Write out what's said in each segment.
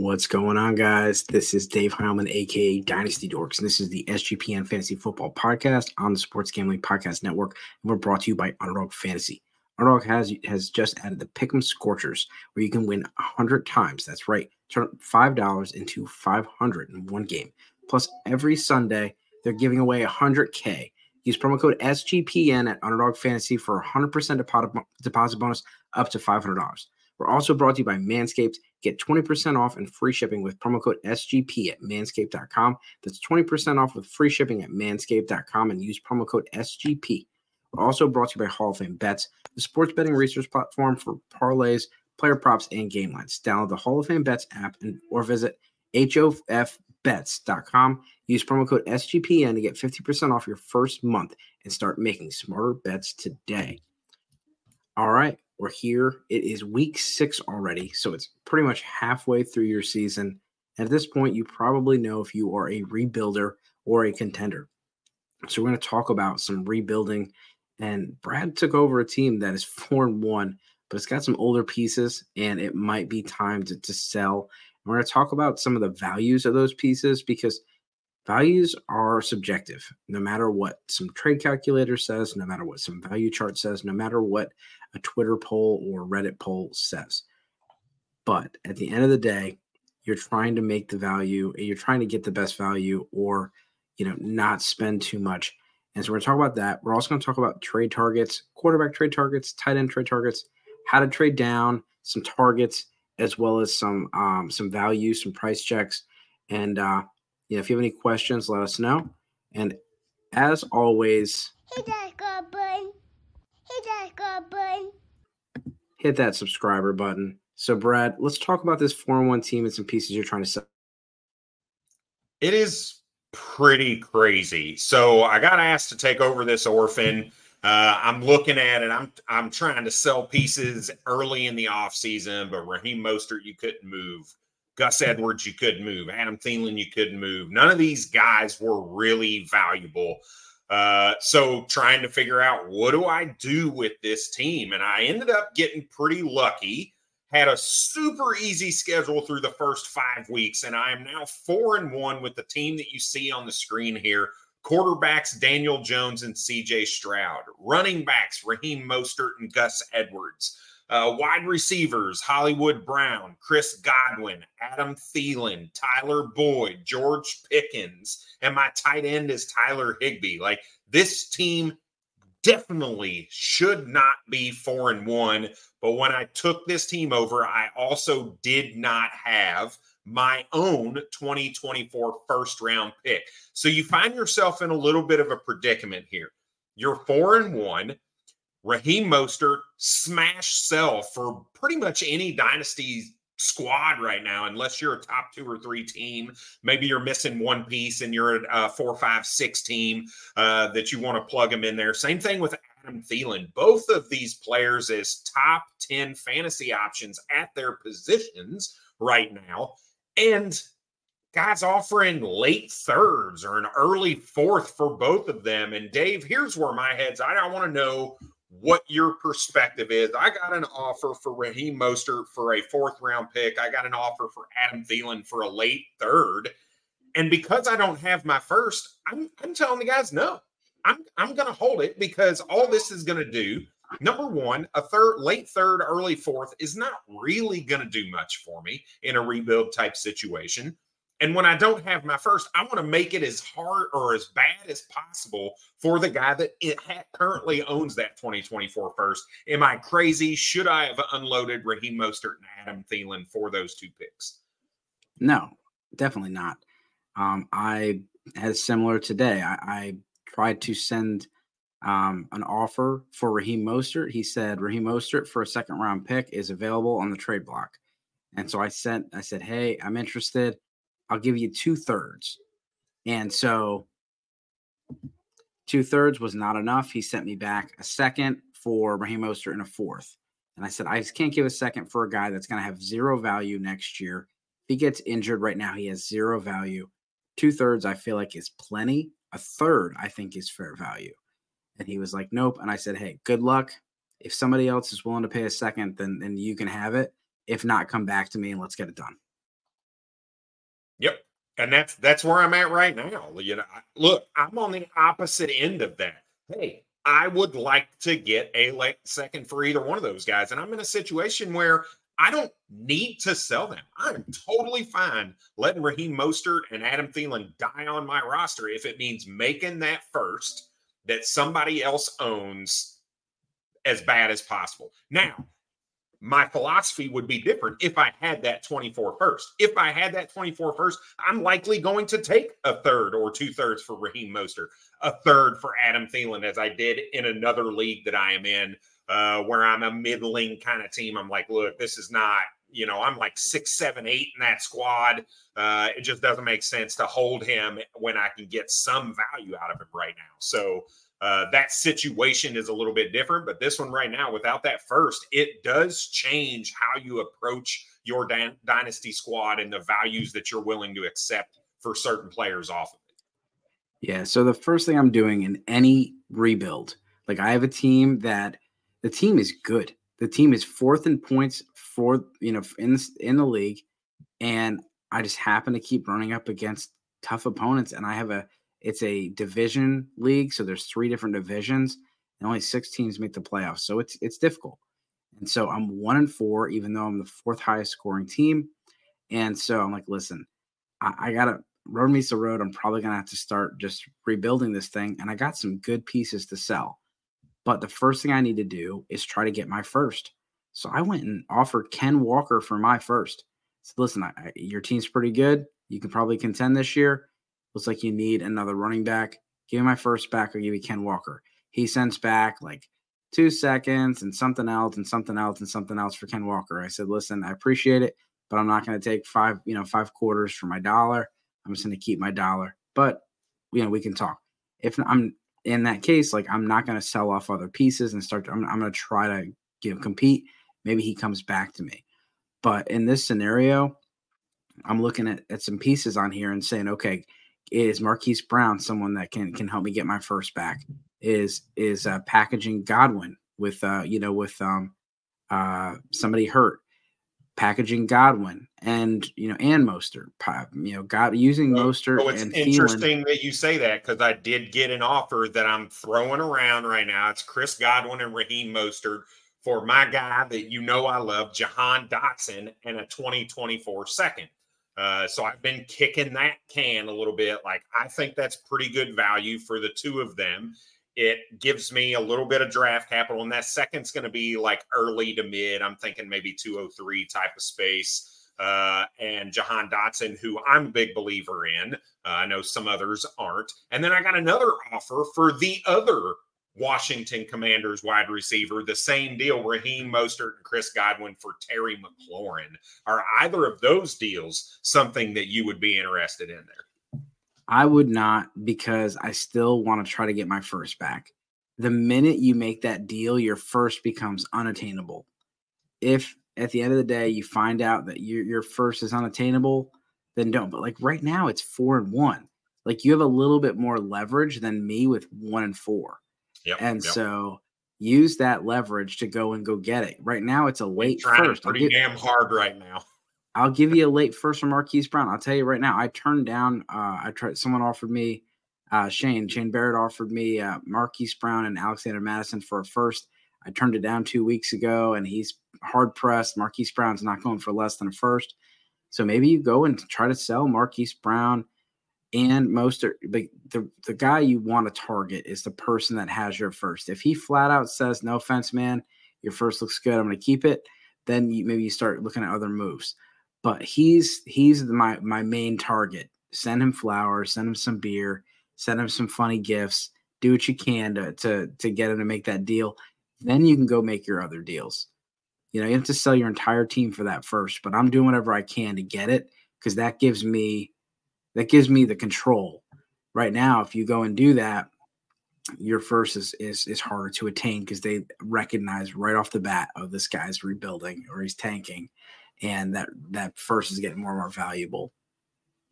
What's going on, guys? This is Dave Heilman, aka Dynasty Dorks, and this is the SGPN Fantasy Football Podcast on the Sports Gambling Podcast Network. And we're brought to you by Underdog Fantasy. Underdog has has just added the Pick'em Scorchers, where you can win hundred times. That's right, turn five dollars into five hundred in one game. Plus, every Sunday they're giving away hundred k. Use promo code SGPN at Underdog Fantasy for a hundred percent deposit bonus up to five hundred dollars. We're also brought to you by Manscaped. Get 20% off and free shipping with promo code SGP at manscaped.com. That's 20% off with free shipping at manscaped.com and use promo code SGP. We're also brought to you by Hall of Fame Bets, the sports betting research platform for parlays, player props, and game lines. Download the Hall of Fame Bets app and or visit HOFBets.com. Use promo code SGPN to get 50% off your first month and start making smarter bets today. All right. We're here. It is week six already, so it's pretty much halfway through your season. And at this point, you probably know if you are a rebuilder or a contender. So we're going to talk about some rebuilding. And Brad took over a team that is four and one, but it's got some older pieces, and it might be time to, to sell. And we're going to talk about some of the values of those pieces because values are subjective no matter what some trade calculator says no matter what some value chart says no matter what a Twitter poll or Reddit poll says. But at the end of the day, you're trying to make the value, you're trying to get the best value or, you know, not spend too much. And so we're going to talk about that. We're also going to talk about trade targets, quarterback trade targets, tight end trade targets, how to trade down, some targets, as well as some um, some value, some price checks. And uh, yeah, if you have any questions, let us know. And as always, hit that button. Hit that button. Hit that subscriber button. So, Brad, let's talk about this 4 1 team and some pieces you're trying to sell. It is pretty crazy. So, I got asked to take over this orphan. Uh, I'm looking at it. I'm I'm trying to sell pieces early in the offseason, but Raheem Mostert, you couldn't move. Gus Edwards, you couldn't move. Adam Thielen, you couldn't move. None of these guys were really valuable. Uh, so trying to figure out what do I do with this team, and I ended up getting pretty lucky. Had a super easy schedule through the first five weeks, and I am now four and one with the team that you see on the screen here. Quarterbacks Daniel Jones and CJ Stroud, running backs Raheem Mostert and Gus Edwards. Uh, wide receivers, Hollywood Brown, Chris Godwin, Adam Thielen, Tyler Boyd, George Pickens, and my tight end is Tyler Higbee. Like this team definitely should not be four and one. But when I took this team over, I also did not have my own 2024 first round pick. So you find yourself in a little bit of a predicament here. You're four and one. Raheem Mostert smash sell for pretty much any dynasty squad right now, unless you're a top two or three team. Maybe you're missing one piece and you're a four, five, six team uh, that you want to plug them in there. Same thing with Adam Thielen. Both of these players as top 10 fantasy options at their positions right now. And guys offering late thirds or an early fourth for both of them. And Dave, here's where my head's I want to know what your perspective is. I got an offer for Raheem Mostert for a fourth round pick. I got an offer for Adam Thielen for a late third. And because I don't have my first, I'm, I'm telling the guys no. I'm I'm going to hold it because all this is going to do. Number one, a third, late third, early fourth is not really going to do much for me in a rebuild type situation. And when I don't have my first, I want to make it as hard or as bad as possible for the guy that ha- currently owns that 2024 first. Am I crazy? Should I have unloaded Raheem Mostert and Adam Thielen for those two picks? No, definitely not. Um, I had similar today. I, I tried to send um, an offer for Raheem Mostert. He said Raheem Mostert for a second round pick is available on the trade block. And so I sent, I said, Hey, I'm interested. I'll give you two thirds. And so two thirds was not enough. He sent me back a second for Raheem Mostert and a fourth. And I said, I just can't give a second for a guy that's going to have zero value next year. If he gets injured right now, he has zero value. Two thirds, I feel like, is plenty. A third, I think, is fair value. And he was like, Nope. And I said, Hey, good luck. If somebody else is willing to pay a second, then, then you can have it. If not, come back to me and let's get it done. Yep. And that's that's where I'm at right now. You know, look, I'm on the opposite end of that. Hey, I would like to get a late second for either one of those guys. And I'm in a situation where I don't need to sell them. I'm totally fine letting Raheem Mostert and Adam Thielen die on my roster if it means making that first that somebody else owns as bad as possible. Now, my philosophy would be different if I had that 24 first. If I had that 24 first, I'm likely going to take a third or two thirds for Raheem Mostert, a third for Adam Thielen, as I did in another league that I am in, uh, where I'm a middling kind of team. I'm like, look, this is not, you know, I'm like six, seven, eight in that squad. Uh, it just doesn't make sense to hold him when I can get some value out of him right now. So, uh, that situation is a little bit different, but this one right now, without that first, it does change how you approach your dan- dynasty squad and the values that you're willing to accept for certain players off of it. Yeah. So the first thing I'm doing in any rebuild, like I have a team that the team is good. The team is fourth in points for you know in in the league, and I just happen to keep running up against tough opponents, and I have a it's a division league, so there's three different divisions, and only six teams make the playoffs. So it's it's difficult. And so I'm one and four, even though I'm the fourth highest scoring team. And so I'm like, listen, I, I gotta road meets the road. I'm probably gonna have to start just rebuilding this thing. And I got some good pieces to sell. But the first thing I need to do is try to get my first. So I went and offered Ken Walker for my first. So listen, I, your team's pretty good. You can probably contend this year. Looks like you need another running back. Give me my first back or give me Ken Walker. He sends back like two seconds and something else and something else and something else for Ken Walker. I said, listen, I appreciate it, but I'm not going to take five, you know, five quarters for my dollar. I'm just going to keep my dollar. But you know, we can talk. If I'm in that case, like I'm not going to sell off other pieces and start. To, I'm, I'm going to try to give compete. Maybe he comes back to me. But in this scenario, I'm looking at, at some pieces on here and saying, okay, is Marquise Brown someone that can can help me get my first back? Is is uh, packaging Godwin with uh you know with um uh somebody hurt? Packaging Godwin and you know and Mostert, you know, God using so, Mostert. So it's interesting Thielen. that you say that because I did get an offer that I'm throwing around right now. It's Chris Godwin and Raheem Mostert for my guy that you know I love, Jahan Dotson, and a 2024 second. Uh, so I've been kicking that can a little bit. Like I think that's pretty good value for the two of them. It gives me a little bit of draft capital, and that second's going to be like early to mid. I'm thinking maybe 203 type of space. Uh, and Jahan Dotson, who I'm a big believer in. Uh, I know some others aren't. And then I got another offer for the other Washington Commanders wide receiver. The same deal, Raheem Mostert and Chris Godwin for Terry McLaurin. Are either of those deals something that you would be interested in there? I would not because I still want to try to get my first back. The minute you make that deal, your first becomes unattainable. If at the end of the day you find out that your your first is unattainable, then don't. But like right now, it's four and one. Like you have a little bit more leverage than me with one and four. Yep, and yep. so use that leverage to go and go get it. Right now, it's a late first. Pretty give, damn hard right now. I'll give you a late first from Marquise Brown. I'll tell you right now. I turned down. Uh, I tried. Someone offered me. Uh, Shane Shane Barrett offered me uh, Marquise Brown and Alexander Mattison for a first. I turned it down two weeks ago, and he's hard pressed. Marquise Brown's not going for less than a first. So maybe you go and try to sell Marquise Brown and most are the, the the guy you want to target is the person that has your first. If he flat out says, "No offense, man, your first looks good. I'm going to keep it," then you, maybe you start looking at other moves. But he's he's my my main target. Send him flowers, send him some beer, send him some funny gifts. Do what you can to to to get him to make that deal. Then you can go make your other deals. You know, you have to sell your entire team for that first. But I'm doing whatever I can to get it because that gives me that gives me the control. Right now, if you go and do that, your first is is, is harder to attain because they recognize right off the bat, oh, this guy's rebuilding or he's tanking, and that that first is getting more and more valuable.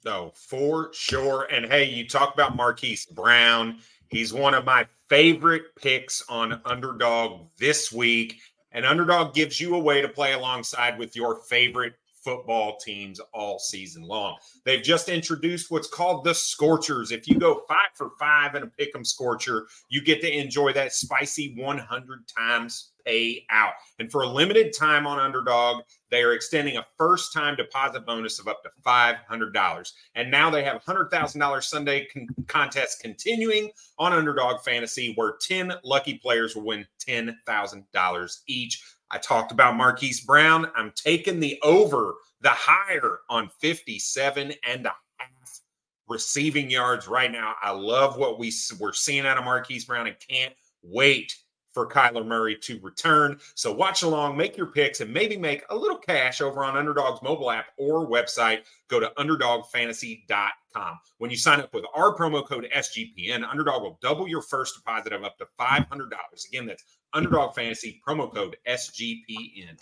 No, for sure. And hey, you talk about Marquise Brown. He's one of my favorite picks on Underdog this week. And Underdog gives you a way to play alongside with your favorite football teams all season long. They've just introduced what's called the Scorchers. If you go five for five in a pick'em Scorcher, you get to enjoy that spicy 100 times pay out. And for a limited time on Underdog, they are extending a first time deposit bonus of up to $500. And now they have $100,000 Sunday con- contest continuing on Underdog Fantasy, where 10 lucky players will win $10,000 each. I talked about Marquise Brown. I'm taking the over, the higher on 57 and a half receiving yards right now. I love what we, we're seeing out of Marquise Brown and can't wait for Kyler Murray to return. So watch along, make your picks, and maybe make a little cash over on Underdog's mobile app or website. Go to underdogfantasy.com. When you sign up with our promo code SGPN, Underdog will double your first deposit of up to $500. Again, that's Underdog Fantasy promo code SGPN.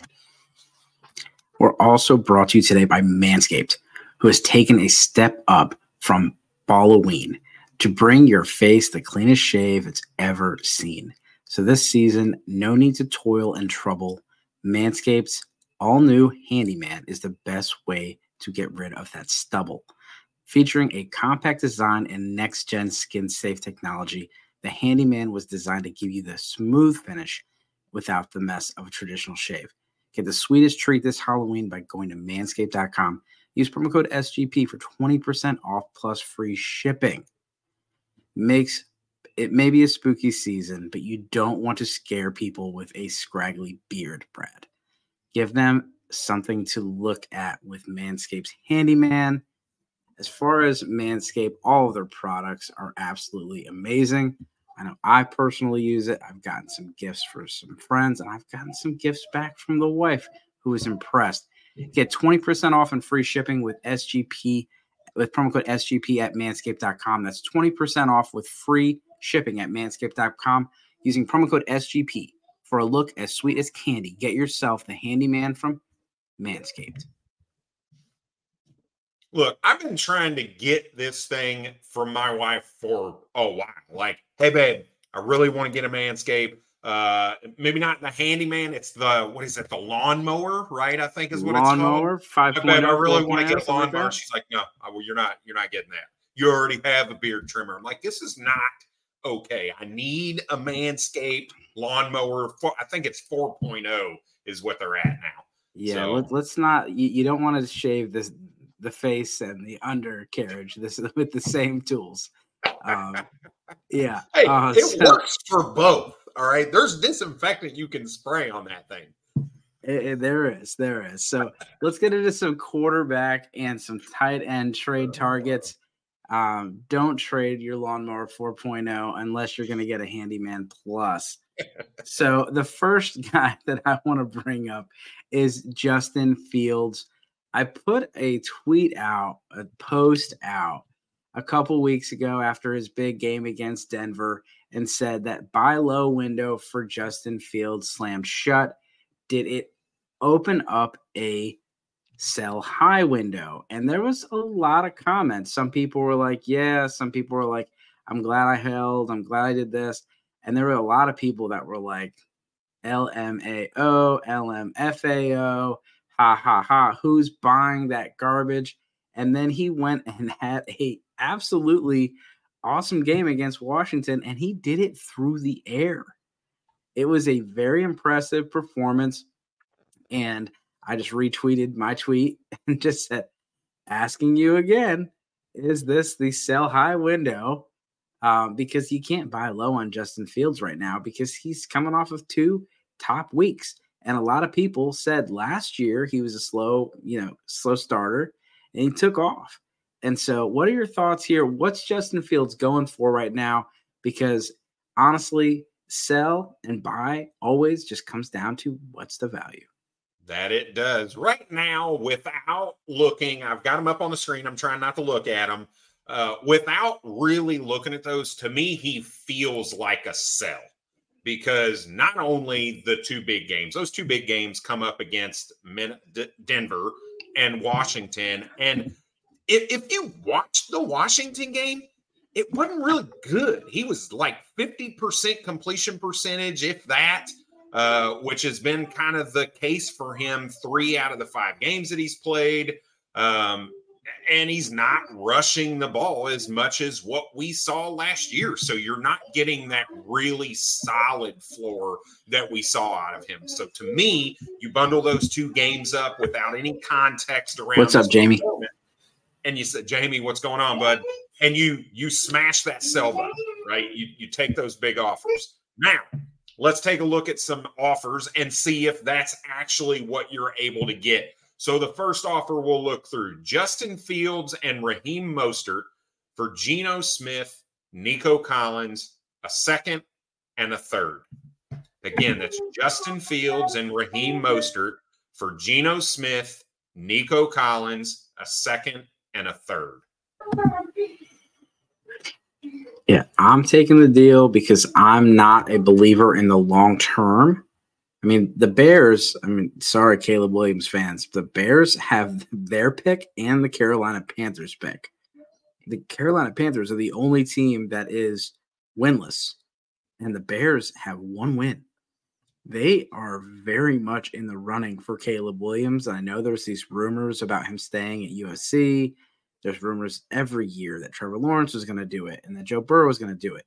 We're also brought to you today by Manscaped, who has taken a step up from Halloween to bring your face the cleanest shave it's ever seen. So this season, no need to toil and trouble. Manscaped's all new Handyman is the best way to get rid of that stubble. Featuring a compact design and next gen skin safe technology, the Handyman was designed to give you the smooth finish without the mess of a traditional shave. Get the sweetest treat this Halloween by going to manscaped.com. Use promo code SGP for 20% off plus free shipping. Makes it may be a spooky season, but you don't want to scare people with a scraggly beard, Brad. Give them something to look at with Manscaped's Handyman. As far as Manscaped, all of their products are absolutely amazing. I know I personally use it. I've gotten some gifts for some friends, and I've gotten some gifts back from the wife who was impressed. Get 20% off and free shipping with SGP with promo code SGP at manscaped.com. That's 20% off with free shipping at manscaped.com using promo code SGP for a look as sweet as candy. Get yourself the handyman from Manscaped. Look, I've been trying to get this thing from my wife for a while. Like, hey, babe, I really want to get a Manscaped. Uh, maybe not the handyman. It's the what is it? The lawnmower, right? I think is what lawnmower, it's called. Lawnmower Five. I, I really want to get a lawnmower. Like She's like, no, well, you're not. You're not getting that. You already have a beard trimmer. I'm like, this is not okay, I need a Manscaped lawnmower. I think it's 4.0 is what they're at now. Yeah, so. let, us not. You, you don't want to shave this the face and the undercarriage this with the same tools. Um, yeah, hey, uh, it so, works for both. All right, there's disinfectant you can spray on that thing. It, it, there is, there is. So let's get into some quarterback and some tight end trade targets. Um, don't trade your lawnmower 4.0 unless you're going to get a handyman plus. so the first guy that I want to bring up is Justin Fields. I put a tweet out, a post out a couple weeks ago after his big game against Denver and said that buy low window for Justin Fields slammed shut. Did it open up a sell high window. And there was a lot of comments. Some people were like, yeah. Some people were like, I'm glad I held. I'm glad I did this. And there were a lot of people that were like, LMAO, LMFAO, ha ha ha, who's buying that garbage? And then he went and had a absolutely awesome game against Washington, and he did it through the air. It was a very impressive performance. And I just retweeted my tweet and just said, asking you again, is this the sell high window? Um, because you can't buy low on Justin Fields right now because he's coming off of two top weeks. And a lot of people said last year he was a slow, you know, slow starter and he took off. And so, what are your thoughts here? What's Justin Fields going for right now? Because honestly, sell and buy always just comes down to what's the value. That it does. Right now, without looking, I've got them up on the screen. I'm trying not to look at them. Uh, without really looking at those, to me, he feels like a sell because not only the two big games, those two big games come up against D- Denver and Washington. And if, if you watch the Washington game, it wasn't really good. He was like 50% completion percentage, if that. Uh, which has been kind of the case for him three out of the five games that he's played. Um, and he's not rushing the ball as much as what we saw last year. So you're not getting that really solid floor that we saw out of him. So to me, you bundle those two games up without any context around. What's up, Jamie? And you said, Jamie, what's going on, bud? And you you smash that sell button, right? You you take those big offers. Now let's take a look at some offers and see if that's actually what you're able to get so the first offer we'll look through Justin Fields and Raheem Mostert for Geno Smith, Nico Collins, a second and a third. Again, that's Justin Fields and Raheem Mostert for Geno Smith, Nico Collins, a second and a third. Yeah, I'm taking the deal because I'm not a believer in the long term. I mean, the Bears, I mean, sorry, Caleb Williams fans, the Bears have their pick and the Carolina Panthers pick. The Carolina Panthers are the only team that is winless, and the Bears have one win. They are very much in the running for Caleb Williams. I know there's these rumors about him staying at USC. There's rumors every year that Trevor Lawrence was going to do it and that Joe Burrow was going to do it.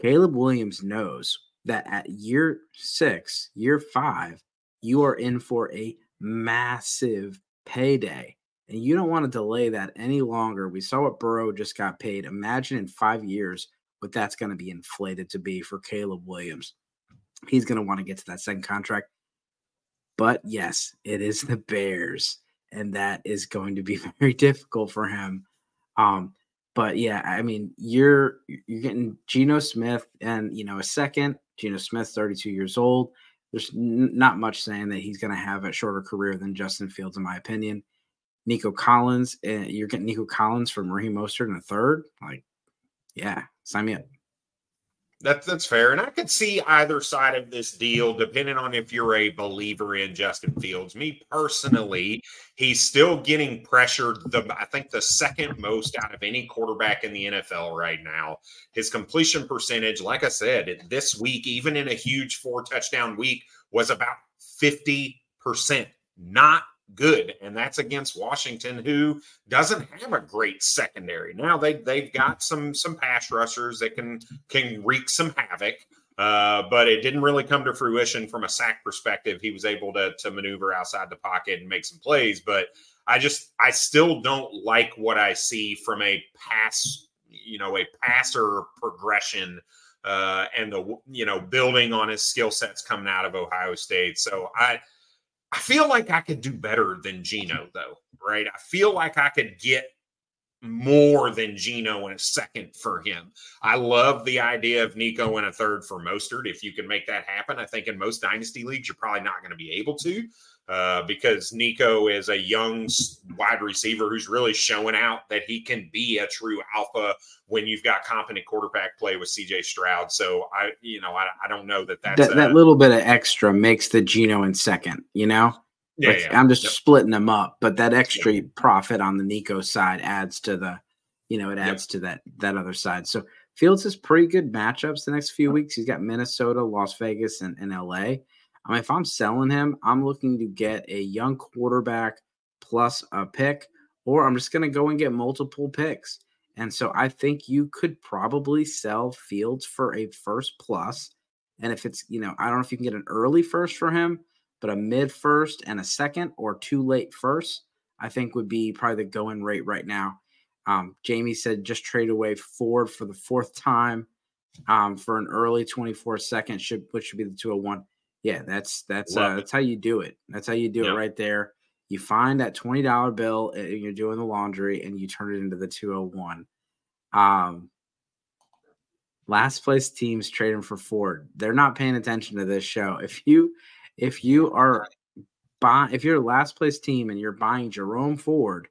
Caleb Williams knows that at year six, year five, you are in for a massive payday. And you don't want to delay that any longer. We saw what Burrow just got paid. Imagine in five years what that's going to be inflated to be for Caleb Williams. He's going to want to get to that second contract. But yes, it is the Bears. And that is going to be very difficult for him. Um, but yeah, I mean, you're you're getting Geno Smith and you know a second, Geno Smith, 32 years old. There's n- not much saying that he's going to have a shorter career than Justin Fields, in my opinion. Nico Collins, uh, you're getting Nico Collins from Raheem Mostert in a third. Like, yeah, sign me up. That, that's fair. And I could see either side of this deal, depending on if you're a believer in Justin Fields. Me personally, he's still getting pressured, the I think the second most out of any quarterback in the NFL right now. His completion percentage, like I said, this week, even in a huge four touchdown week, was about 50%. Not good, and that's against Washington, who doesn't have a great secondary. Now they they've got some some pass rushers that can can wreak some havoc. Uh, but it didn't really come to fruition from a sack perspective. He was able to to maneuver outside the pocket and make some plays, but I just I still don't like what I see from a pass, you know, a passer progression uh, and the you know building on his skill sets coming out of Ohio State. So I I feel like I could do better than Geno, mm-hmm. though, right? I feel like I could get more than Geno in a second for him. I love the idea of Nico in a third for Mostert. If you can make that happen, I think in most dynasty leagues, you're probably not going to be able to uh, because Nico is a young wide receiver who's really showing out that he can be a true alpha when you've got competent quarterback play with CJ Stroud. So I, you know, I, I don't know that that's that, a, that little bit of extra makes the Geno in second, you know? Yeah, like, yeah. I'm just yep. splitting them up, but that extra yep. profit on the Nico side adds to the, you know, it adds yep. to that that other side. So Fields has pretty good matchups the next few weeks. He's got Minnesota, Las Vegas, and, and LA. I mean, if I'm selling him, I'm looking to get a young quarterback plus a pick, or I'm just going to go and get multiple picks. And so I think you could probably sell Fields for a first plus. And if it's, you know, I don't know if you can get an early first for him, but a mid first and a second or two late first, I think would be probably the going rate right now. Um, Jamie said just trade away Ford for the fourth time um, for an early 24 second, should, which should be the 201. Yeah, that's that's uh, that's how you do it. That's how you do yep. it right there. You find that twenty dollar bill and you're doing the laundry, and you turn it into the two hundred one. Um, last place teams trading for Ford. They're not paying attention to this show. If you if you are buy if you're a last place team and you're buying Jerome Ford,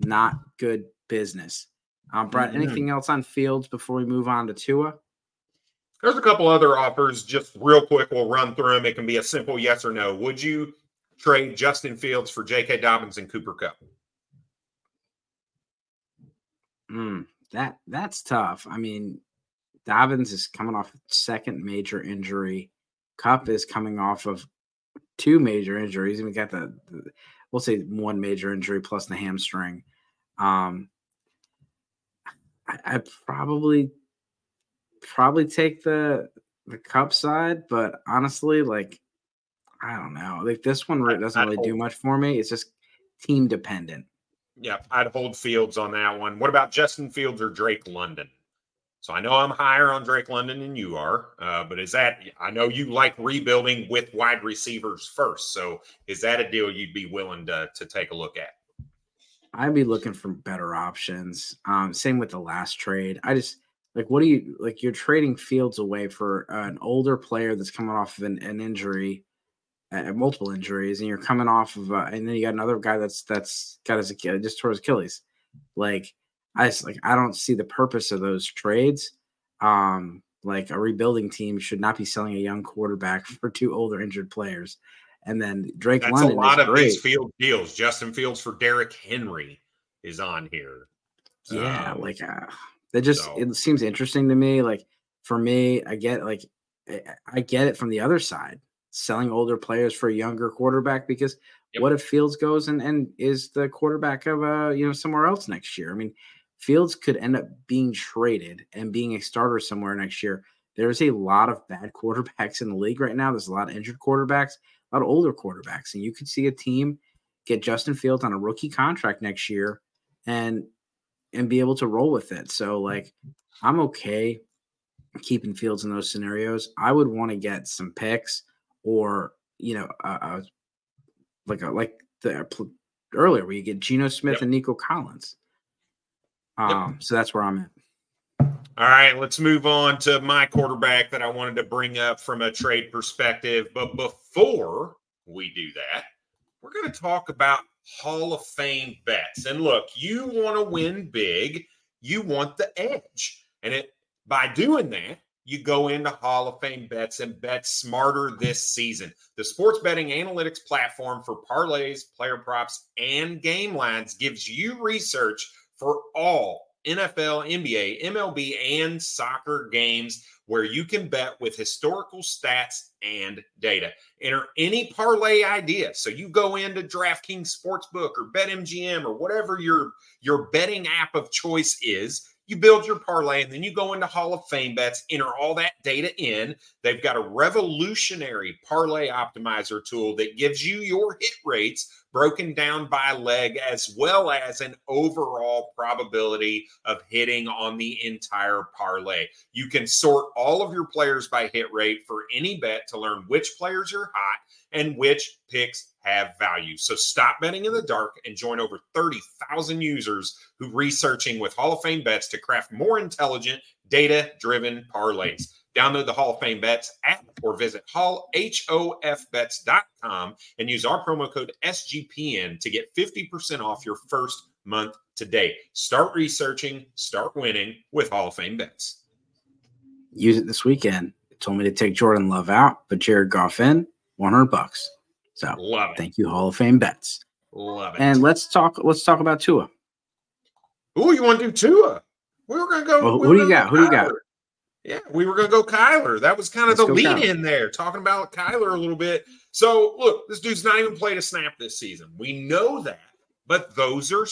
not good business. Um, Brett, mm-hmm. anything else on Fields before we move on to Tua? There's a couple other offers, just real quick. We'll run through them. It can be a simple yes or no. Would you trade Justin Fields for J.K. Dobbins and Cooper Kupp? Mm, that that's tough. I mean, Dobbins is coming off second major injury. Kupp is coming off of two major injuries. We got the, the, we'll say one major injury plus the hamstring. Um, I, I probably probably take the the Kupp side, but honestly, like I don't know. Like this one doesn't really do much for me. It's just team dependent. Yeah, I'd hold Fields on that one. What about Justin Fields or Drake London? So I know I'm higher on Drake London than you are, uh, but is that I know you like rebuilding with wide receivers first. So is that a deal you'd be willing to to take a look at? I'd be looking for better options. Um, same with the last trade. I just like what do you like? You're trading Fields away for an older player that's coming off of an, an injury, uh, multiple injuries, and you're coming off of, uh, and then you got another guy that's that's got his just tore his Achilles. Like I just like I don't see the purpose of those trades. Um, like a rebuilding team should not be selling a young quarterback for two older injured players. And then Drake That's London. a lot of great. these field deals. Justin Fields for Derrick Henry is on here. Yeah, um, like uh, that just so. it seems interesting to me. Like for me, I get like I get it from the other side, selling older players for a younger quarterback because yep. what if Fields goes and, and is the quarterback of uh you know somewhere else next year? I mean, Fields could end up being traded and being a starter somewhere next year. There's a lot of bad quarterbacks in the league right now. There's a lot of injured quarterbacks, a lot of older quarterbacks, and you could see a team get Justin Fields on a rookie contract next year and and be able to roll with it. So like I'm okay keeping Fields in those scenarios. I would want to get some picks or you know uh, uh, like a, like the earlier where you get Geno Smith yep. and Nico Collins. Um, yep. So that's where I'm at. All right, let's move on to my quarterback that I wanted to bring up from a trade perspective. But before we do that, we're going to talk about Hall of Fame bets. And look, you want to win big, you want the edge. And it by doing that, you go into Hall of Fame bets and bet smarter this season. The sports betting analytics platform for parlays, player props, and game lines gives you research for all NFL, NBA, MLB, and soccer games where you can bet with historical stats and data. Enter any parlay idea. So you go into DraftKings Sportsbook or BetMGM or whatever your your betting app of choice is you build your parlay and then you go into Hall of Fame bets, enter all that data in. They've got a revolutionary parlay optimizer tool that gives you your hit rates broken down by leg as well as an overall probability of hitting on the entire parlay. You can sort all of your players by hit rate for any bet to learn which players are hot and which picks have value. So stop betting in the dark and join over 30,000 users who researching with Hall of Fame bets to craft more intelligent, data-driven parlays. Download the Hall of Fame Bets app or visit hallhofbets.com and use our promo code SGPN to get 50% off your first month today. Start researching, start winning with Hall of Fame Bets. Use it this weekend. It told me to take Jordan Love out, but Jared Goff in, 100 bucks. So love it. Thank you, Hall of Fame bets. Love it. And let's talk. Let's talk about Tua. Ooh, you want to do Tua? We were gonna go. Well, we who do you got? Who do you got? Yeah, we were gonna go Kyler. That was kind of let's the lead Kyler. in there, talking about Kyler a little bit. So look, this dude's not even played a snap this season. We know that, but those are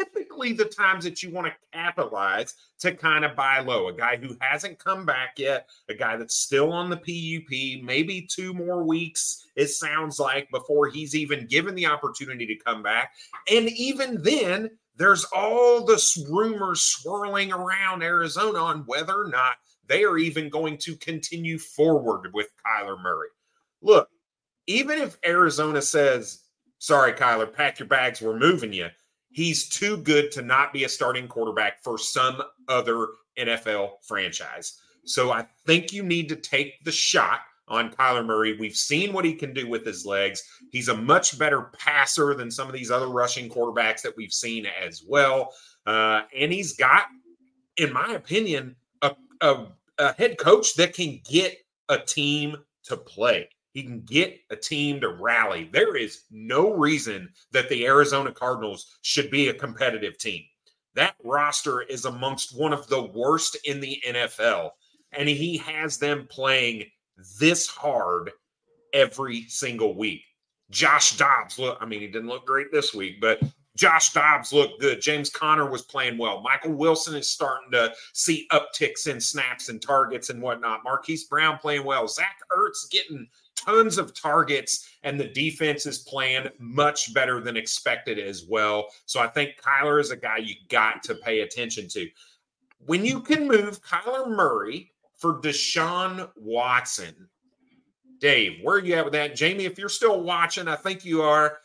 typically the times that you want to capitalize to kind of buy low. A guy who hasn't come back yet, a guy that's still on the PUP, maybe two more weeks, it sounds like, before he's even given the opportunity to come back. And even then, there's all this rumors swirling around Arizona on whether or not they are even going to continue forward with Kyler Murray. Look, even if Arizona says, sorry, Kyler, pack your bags, we're moving you he's too good to not be a starting quarterback for some other NFL franchise. So I think you need to take the shot on Kyler Murray. We've seen what he can do with his legs. He's a much better passer than some of these other rushing quarterbacks that we've seen as well. Uh, and he's got, in my opinion, a, a, a head coach that can get a team to play. He can get a team to rally. There is no reason that the Arizona Cardinals should be a competitive team. That roster is amongst one of the worst in the NFL, and he has them playing this hard every single week. Josh Dobbs, look, I mean, he didn't look great this week, but Josh Dobbs looked good. James Conner was playing well. Michael Wilson is starting to see upticks in snaps and targets and whatnot. Marquise Brown playing well. Zach Ertz getting tons of targets, and the defense is playing much better than expected as well. So I think Kyler is a guy you got to pay attention to. When you can move Kyler Murray for Deshaun Watson, Dave, where are you at with that? Jamie, if you're still watching, I think you are.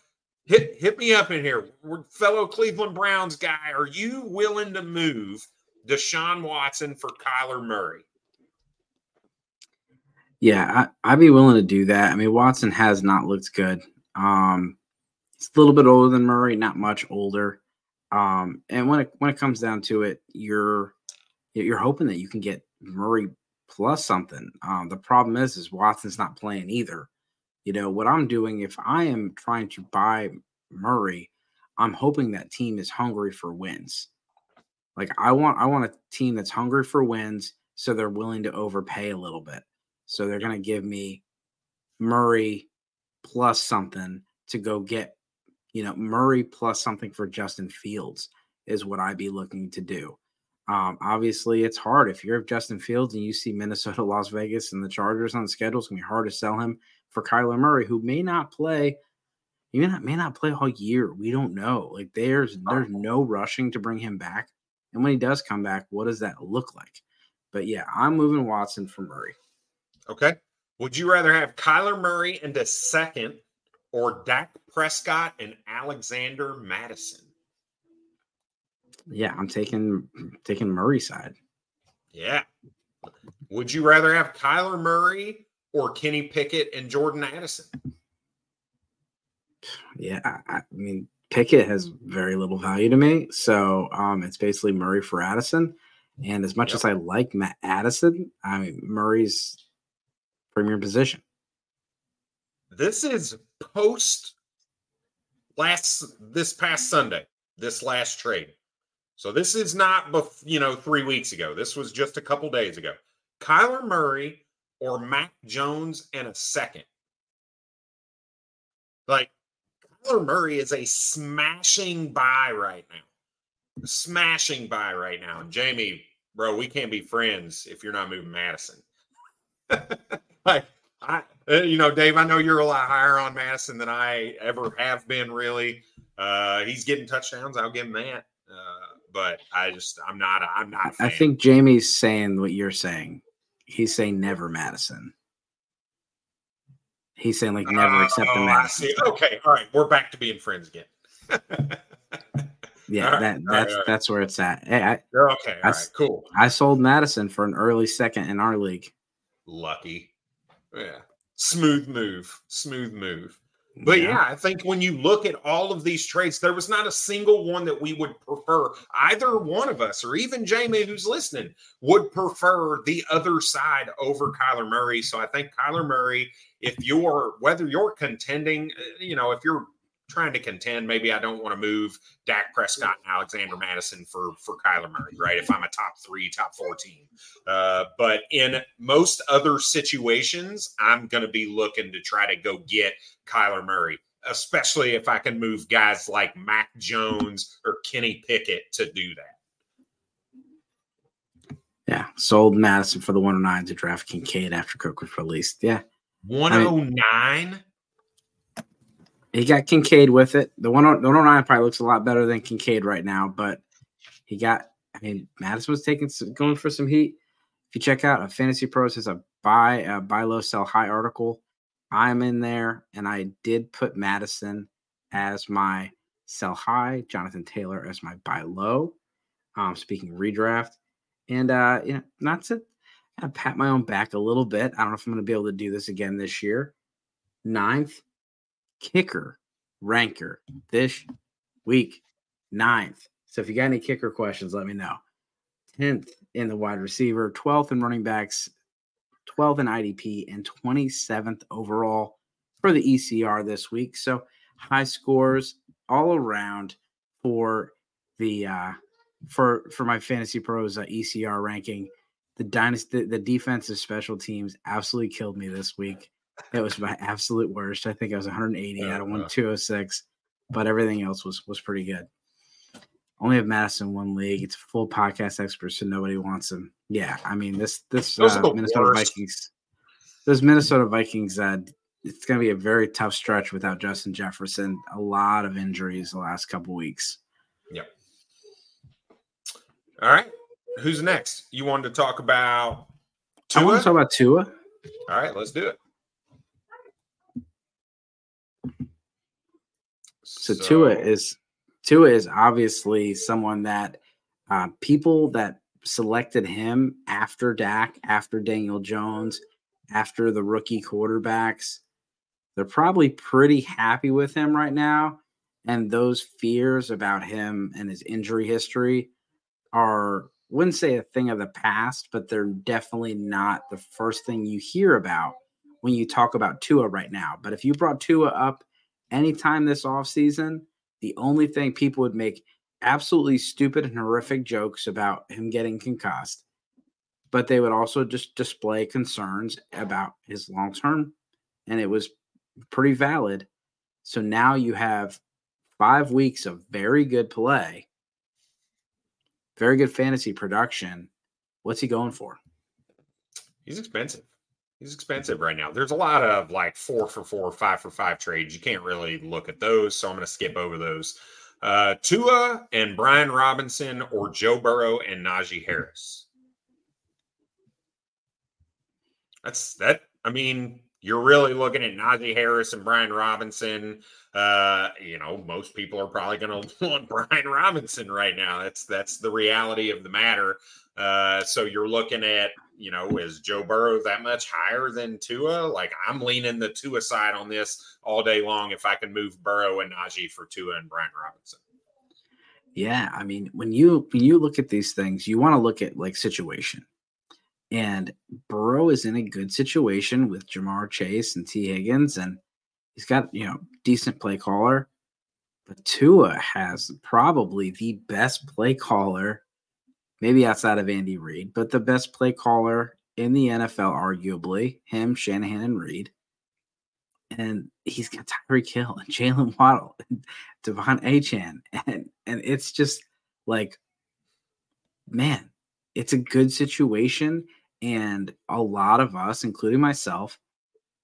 Hit hit me up in here. We're fellow Cleveland Browns guy. Are you willing to move Deshaun Watson for Kyler Murray? Yeah, I, would be willing to do that. I mean, Watson has not looked good. Um, it's a little bit older than Murray, not much older. Um, and when it when it comes down to it, you're you're hoping that you can get Murray plus something. Um, the problem is, is Watson's not playing either. You know what I'm doing if I am trying to buy Murray, I'm hoping that team is hungry for wins. Like I want I want a team that's hungry for wins, so they're willing to overpay a little bit. So they're going to give me Murray plus something to go get, you know, Murray plus something for Justin Fields is what I'd be looking to do. Um, obviously, it's hard if you're Justin Fields and you see Minnesota, Las Vegas, and the Chargers on the schedule. It's gonna be hard to sell him for Kyler Murray, who may not play. He may not may not play all year. We don't know. Like there's there's no rushing to bring him back. And when he does come back, what does that look like? But yeah, I'm moving Watson for Murray. Okay. Would you rather have Kyler Murray into second or Dak Prescott and Alexander Mattison? Yeah, I'm taking taking Murray side. Yeah. Would you rather have Kyler Murray or Kenny Pickett and Jordan Addison? Yeah, I, I mean Pickett has very little value to me, so um, it's basically Murray for Addison. And as much yep. as I like Matt Addison, I mean Murray's premier position. This is post last this past Sunday, this last trade. So this is not, you know, three weeks ago. This was just a couple days ago. Kyler Murray or Mac Jones and a second. Like Kyler Murray is a smashing buy right now. Smashing buy right now. And Jamie, bro, we can't be friends if you're not moving Mattison. like I, uh, you know, Dave, I know you're a lot higher on Mattison than I ever have been. Really, uh, he's getting touchdowns. I'll give him that. Uh, but I just, I'm not, I'm not. I think Jamie's saying what you're saying. He's saying never Mattison. He's saying like never accept the oh, Mattison. Okay, all right, we're back to being friends again. yeah, right, that that's right, that's where it's at. Hey, I, okay, all I, right, cool. I sold Mattison for an early second in our league. Lucky. Yeah. Smooth move. Smooth move. But yeah. yeah. I think when you look at all of these trades, there was not a single one that we would prefer. Either one of us, or even Jamie, who's listening, would prefer the other side over Kyler Murray. So I think Kyler Murray, if you're whether you're contending, uh, you know, if you're trying to contend. Maybe I don't want to move Dak Prescott and Alexander Mattison for for Kyler Murray, right? If I'm a top three, top four team. Uh, but in most other situations, I'm going to be looking to try to go get Kyler Murray, especially if I can move guys like Mac Jones or Kenny Pickett to do that. Yeah, sold Mattison for the 109 to draft Kincaid after Cook was released. Yeah. 109? He got Kincaid with it. The one the 109 probably looks a lot better than Kincaid right now, but he got. I mean, Mattison was taking going for some heat. If you check out a Fantasy Pros has a buy a buy low sell high article, I'm in there, and I did put Mattison as my sell high, Jonathan Taylor as my buy low. Um, speaking redraft, and uh, you know, not to kind of pat my own back a little bit. I don't know if I'm going to be able to do this again this year. Ninth kicker ranker this week, ninth. So if you got any kicker questions, let me know. 10th in the wide receiver, 12th in running backs, 12th in IDP, and 27th overall for the ECR this week. So high scores all around for the uh for for my fantasy pros uh, ECR ranking. the dynasty, the defensive special teams absolutely killed me this week. It was my absolute worst. I think I was 180 out of one 206, but everything else was was pretty good. Only have Mattison one league. It's a full podcast expert, so nobody wants him. Yeah, I mean this this uh, Minnesota worst. Vikings, those Minnesota Vikings. Uh, it's going to be a very tough stretch without Justin Jefferson. A lot of injuries the last couple weeks. Yep. All right. Who's next? You wanted to talk about Tua? I want to talk about Tua. All right, let's do it. So, so Tua is Tua is obviously someone that uh, people that selected him after Dak, after Daniel Jones, after the rookie quarterbacks, they're probably pretty happy with him right now. And those fears about him and his injury history are wouldn't say a thing of the past, but they're definitely not the first thing you hear about when you talk about Tua right now. But if you brought Tua up anytime this offseason, the only thing people would make absolutely stupid and horrific jokes about him getting concussed, but they would also just display concerns about his long term. And it was pretty valid. So now you have five weeks of very good play very good fantasy production. What's he going for? He's expensive. He's expensive right now. There's a lot of like four for four, five for five trades. You can't really look at those, so I'm going to skip over those. Uh, Tua and Brian Robinson, or Joe Burrow and Najee Harris. That's that. I mean, you're really looking at Najee Harris and Brian Robinson. Uh, you know, most people are probably going to want Brian Robinson right now. That's that's the reality of the matter. Uh, so you're looking at, you know, is Joe Burrow that much higher than Tua? Like I'm leaning the Tua side on this all day long. If I can move Burrow and Najee for Tua and Brian Robinson. Yeah, I mean, when you when you look at these things, you want to look at like situation. And Burrow is in a good situation with Ja'Marr Chase and T. Higgins, and he's got, you know, decent play caller. But Tua has probably the best play caller, maybe outside of Andy Reid, but the best play caller in the NFL, arguably. Him, Shanahan, and Reid. And he's got Tyreek Hill and Jaylen Waddle and De'Von Achane. And and it's just like, man, it's a good situation. And a lot of us, including myself,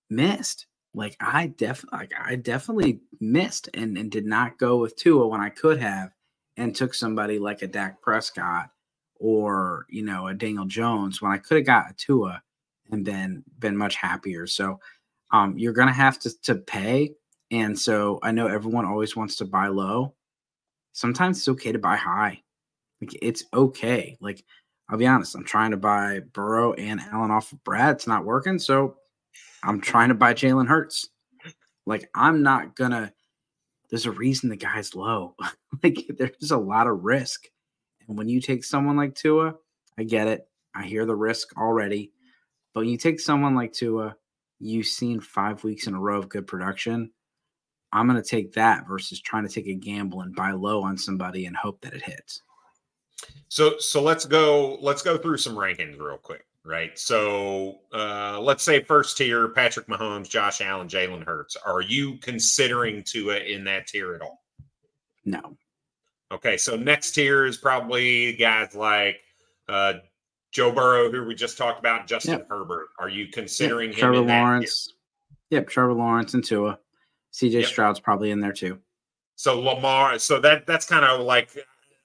missed. Like I definitely like I definitely missed and, and did not go with Tua when I could have and took somebody like a Dak Prescott or you know a Daniel Jones when I could have got a Tua and been been much happier. So um, you're gonna have to to pay. And so I know everyone always wants to buy low. Sometimes it's okay to buy high. Like it's okay. Like I'll be honest, I'm trying to buy Burrow and Allen off of Brad. It's not working. So I'm trying to buy Jalen Hurts. Like, I'm not gonna, there's a reason the guy's low. like, there's a lot of risk. And when you take someone like Tua, I get it. I hear the risk already. But when you take someone like Tua, you've seen five weeks in a row of good production. I'm going to take that versus trying to take a gamble and buy low on somebody and hope that it hits. So so let's go let's go through some rankings real quick, right? So uh, let's say first tier: Patrick Mahomes, Josh Allen, Jalen Hurts. Are you considering Tua in that tier at all? No. Okay, so next tier is probably guys like uh, Joe Burrow, who we just talked about, Justin yep. Herbert. Are you considering yep. him? Trevor Lawrence. Yep, Trevor Lawrence and Tua. CJ yep. Stroud's probably in there too. So Lamar, so that that's kind of like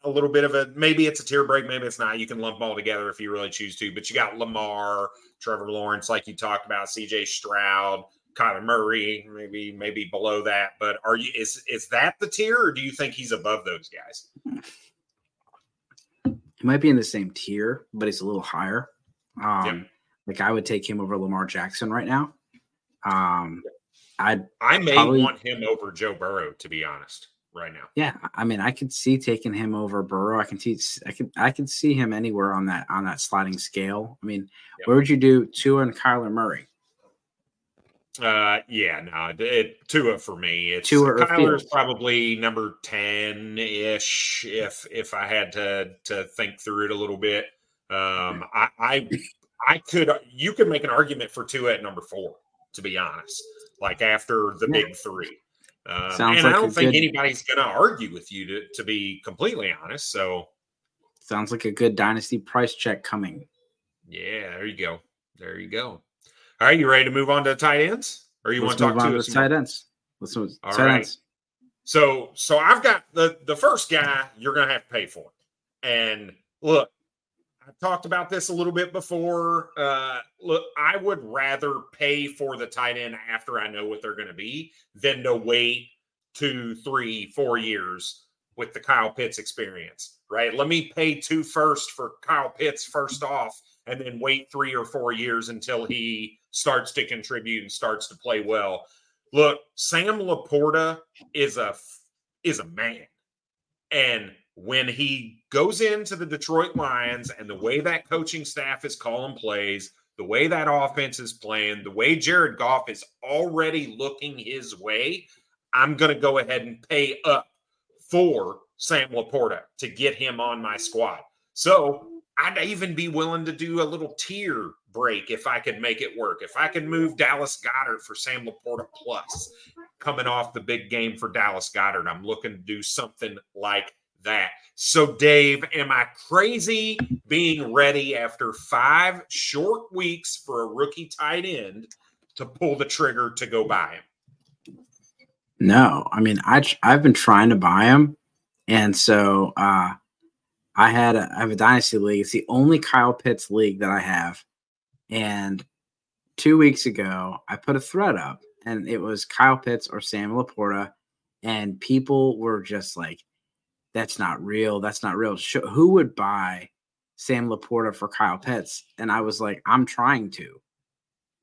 a little bit of a maybe it's a tier break, maybe it's not. You can lump them all together if you really choose to. But you got Lamar, Trevor Lawrence, like you talked about, CJ Stroud, Kyler Murray, maybe maybe below that. But are you is is that the tier, or do you think he's above those guys? He might be in the same tier, but he's a little higher. Um. Like I would take him over Lamar Jackson right now. Um, i I may probably, want him over Joe Burrow, to be honest right now. Yeah, I mean, I could see taking him over Burrow. I can see, I could, I could see him anywhere on that on that sliding scale. I mean, yep. where would you do Tua and Kyler Murray? Uh, yeah, no, it, Tua for me. It's Tua Kyler's probably number ten ish if if I had to to think through it a little bit. Um, I, I, I could, you could make an argument for Tua at number four, to be honest, like after the Yeah. big three. Um, Sounds and like I don't think good- anybody's going to argue with you, to, to be completely honest. So, Sounds like a good dynasty price check coming. yeah, there you go. There you go. All right, you ready to move on to the tight ends, or you Let's want to talk to us? more? tight ends. Let's move All tight right. ends. So, so I've got the the first guy you're going to have to pay for, and look, I've talked about this a little bit before. Uh, look, I would rather pay for the tight end after I know what they're going to be than to wait two, three, four years with the Kyle Pitts experience. Right? Let me pay two first for Kyle Pitts first off, and then wait three or four years until he starts to contribute and starts to play well. Look, Sam Laporta is a is a man. And when he goes into the Detroit Lions and the way that coaching staff is calling plays, the way that offense is playing, the way Jared Goff is already looking his way, I'm going to go ahead and pay up for Sam Laporta to get him on my squad. So I'd even be willing to do a little tier break if I could make it work. If I could move Dallas Goedert for Sam Laporta plus, coming off the big game for Dallas Goedert, I'm looking to do something like that. So, Dave, am I crazy being ready after five short weeks for a rookie tight end to pull the trigger to go buy him? No, I mean I I've been trying to buy him, and so uh, I had a, I have a dynasty league. It's the only Kyle Pitts league that I have, and two weeks ago I put a thread up, and it was Kyle Pitts or Sam Laporta, and people were just like, "That's not real. That's not real." Who would buy Sam Laporta for Kyle Pitts? And I was like, "I'm trying to."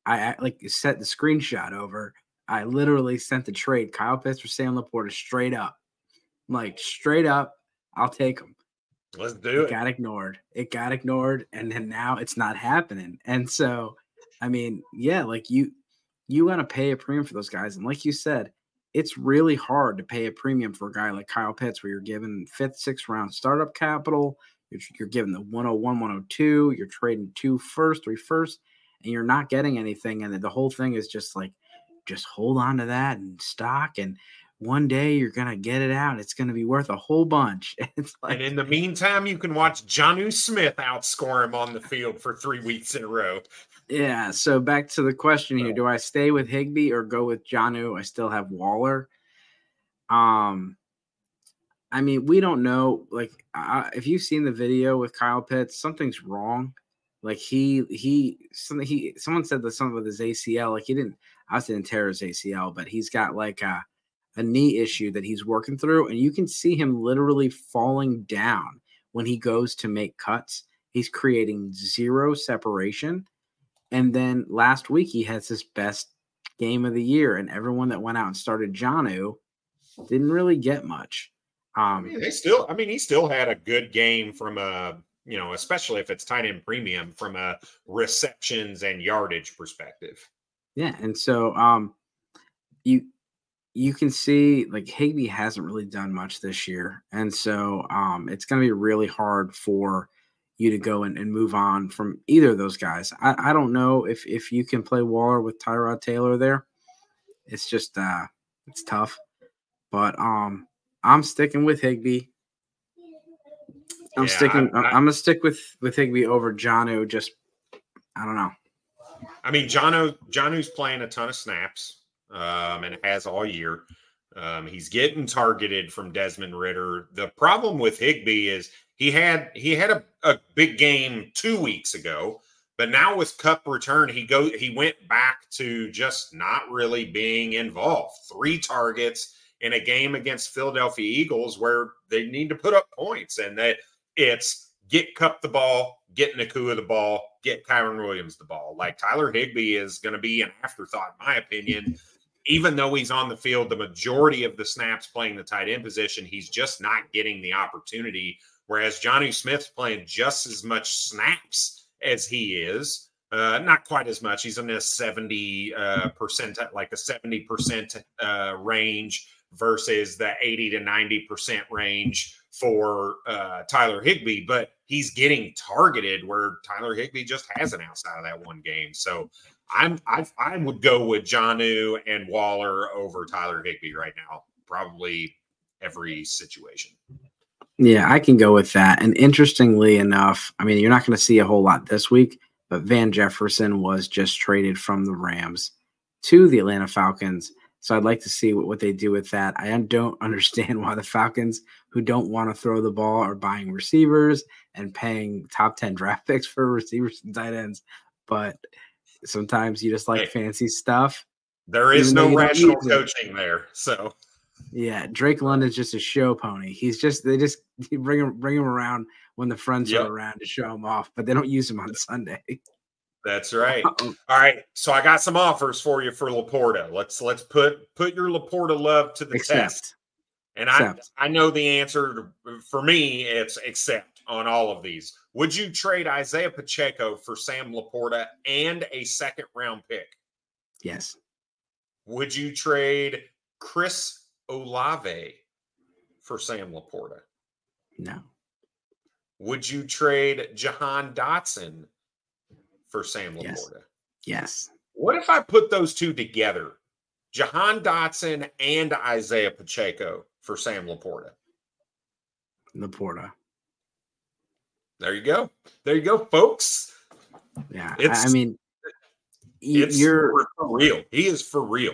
I, I like set the screenshot over. I literally sent the trade Kyle Pitts for Sam Laporta straight up. Like straight up, I'll take him. Let's do It it. got ignored. It got ignored, and then now it's not happening. And so, I mean, yeah, like you, you want to pay a premium for those guys, and like you said, it's really hard to pay a premium for a guy like Kyle Pitts, where you're given fifth, sixth round startup capital. You're, you're given the 101, 102. You're trading two first, three first, and you're not getting anything. And the whole thing is just like, just hold on to that and stock and one day you're gonna get it out. It's gonna be worth a whole bunch. It's like And in the meantime, you can watch Jonnu Smith outscore him on the field for three weeks in a row. yeah. So back to the question here: Do I stay with Higbee or go with Jonnu? I still have Waller. Um, I mean, we don't know. Like, I, if you've seen the video with Kyle Pitts, something's wrong. Like he he something he someone said that something with his ACL. Like he didn't. I didn't tear his ACL, but he's got like a a knee issue that he's working through, and you can see him literally falling down when he goes to make cuts. He's creating zero separation. And then last week he has his best game of the year, and everyone that went out and started Jonnu didn't really get much. I Um, mean, they still, I mean, he still had a good game from a, you know, especially if it's tight end premium from a receptions and yardage perspective. Yeah, and so um you you can see like Higbee hasn't really done much this year. And so um it's gonna be really hard for you to go and, and move on from either of those guys. I, I don't know if if you can play Waller with Tyrod Taylor there. It's just uh it's tough. But um I'm sticking with Higbee. I'm Yeah, sticking I- I, I- am gonna stick with with Higbee over Jonnu. Just I don't know. I mean, Jonnu, Jonnu's playing a ton of snaps um, and has all year. Um, he's getting targeted from Desmond Ridder. The problem with Higbee is he had he had a, a big game two weeks ago, but now with Kupp return, he go he went back to just not really being involved. Three targets in a game against Philadelphia Eagles where they need to put up points, and that it's get Kupp the ball, get Nacua the ball, get Kyren Williams the ball. Like Tyler Higbee is going to be an afterthought, in my opinion. Even though he's on the field the majority of the snaps playing the tight end position, he's just not getting the opportunity. Whereas Jonnu Smith's playing just as much snaps as he is. Uh, not quite as much. He's in a 70 uh, percent, like a 70 percent uh, range versus the 80 to 90 percent range for uh, Tyler Higbee, but he's getting targeted where Tyler Higbee just hasn't outside of that one game. So I'm I, I would go with Jonnu and Waller over Tyler Higbee right now, probably every situation. Yeah, I can go with that. And interestingly enough, I mean, you're not going to see a whole lot this week, but Van Jefferson was just traded from the Rams to the Atlanta Falcons. So I'd like to see what, what they do with that. I don't understand why the Falcons, who don't want to throw the ball, are buying receivers and paying top 10 draft picks for receivers and tight ends. But sometimes you just like hey, fancy stuff. There is no rational coaching there. So yeah, Drake London's just a show pony. He's just they just bring him bring him around when the friends yep. are around to show him off, but they don't use him on Sunday. That's right. Um, All right, so I got some offers for you for Laporta. Let's let's put put your Laporta love to the test. And. I I know the answer for me. It's accept on all of these. Would you trade Isaiah Pacheco for Sam Laporta and a second round pick? Yes. Would you trade Chris Olave for Sam Laporta? No. Would you trade Jahan Dotson for Sam Laporta? Yes. yes. What if I put those two together? Jahan Dotson and Isaiah Pacheco for Sam Laporta. Laporta. There you go. There you go, folks. Yeah. It's, I mean, you're for real. He is for real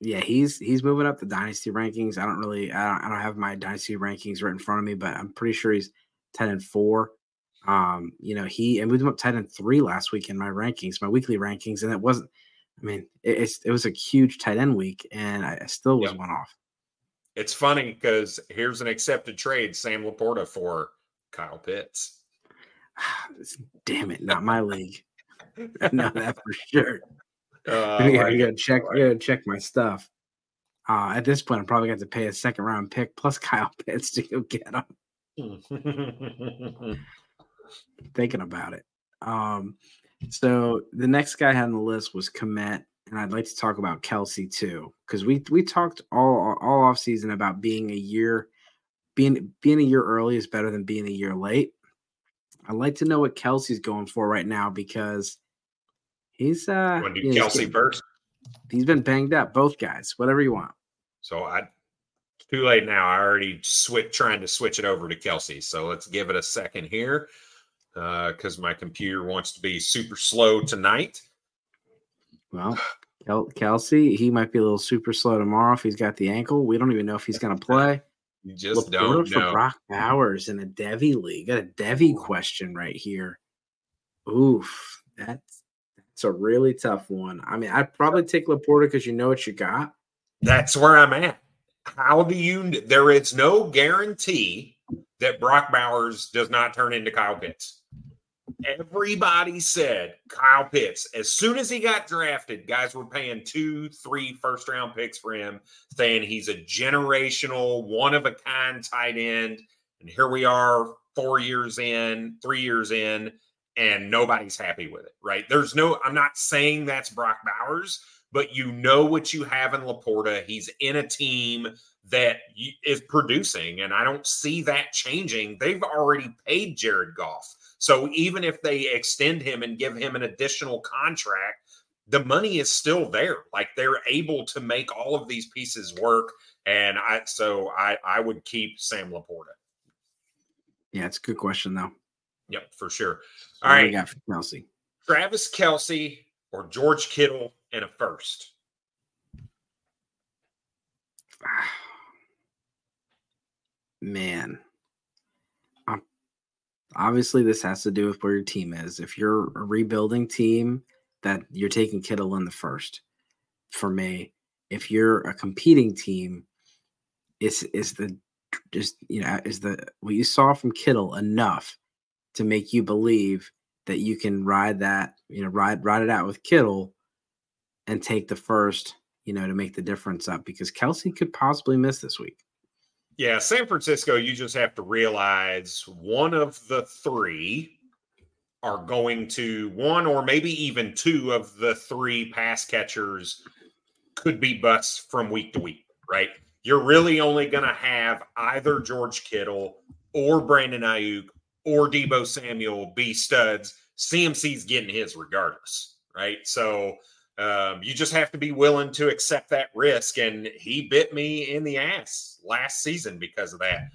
yeah, he's he's moving up the dynasty rankings. I don't really, I don't, I don't have my dynasty rankings right in front of me, but I'm pretty sure he's ten and four. Um, you know, he and moved him up ten and three last week in my rankings, my weekly rankings, and it wasn't. I mean, it, it's it was a huge tight end week, and I, I still was yep. one off. It's funny because here's an accepted trade: Sam Laporta for Kyle Pitts. Damn it, not my league. know that for sure. Uh, I gotta, gotta check. I gotta check my stuff. Uh, at this point, I'm probably going to pay a second round pick plus Kyle Pitts to go get him. Thinking about it. Um, so the next guy I had on the list was Kmet, and I'd like to talk about Kelce too, because we we talked all all off season about being a year being being a year early is better than being a year late. I'd like to know what Kelce's going for right now because He's uh want to do Kelce he's, first? He's been banged up, both guys. Whatever you want. So I too late now. I already switch trying to switch it over to Kelce. So let's give it a second here. because uh, my computer wants to be super slow tonight. Well, Kelce, he might be a little super slow tomorrow if he's got the ankle. We don't even know if he's going to play. You just don't know. For Brock Bowers in a Devy league. Got a Devy question right here. Oof, that's it's a really tough one. I mean, I'd probably take Laporta because you know what you got. That's where I'm at. How do you? There is no guarantee that Brock Bowers does not turn into Kyle Pitts. Everybody said Kyle Pitts, as soon as he got drafted, guys were paying two, three first round picks for him, saying he's a generational, one of a kind tight end. And here we are, four years in, three years in, and nobody's happy with it, right? There's no, I'm not saying that's Brock Bowers, but you know what you have in Laporta. He's in a team that is producing, and I don't see that changing. They've already paid Jared Goff. So even if they extend him and give him an additional contract, the money is still there. Like they're able to make all of these pieces work. And I so I I would keep Sam Laporta. Yeah, it's a good question though. Yep, for sure. All right, got for Kelce. Travis Kelce or George Kittle in a first. Man, obviously this has to do with where your team is. If you're a rebuilding team, that you're taking Kittle in the first. For me, if you're a competing team, is is the just you know is the what you saw from Kittle enough to make you believe that you can ride that, you know, ride ride it out with Kittle and take the first, you know, to make the difference up because Kelce could possibly miss this week. Yeah, San Francisco, you just have to realize one of the three are going to one or maybe even two of the three pass catchers could be busts from week to week, right? you're really only going to have either George Kittle or Brandon Aiyuk or Deebo Samuel be studs. CMC's getting his regardless, right? So um, you just have to be willing to accept that risk. And he bit me in the ass last season because of that.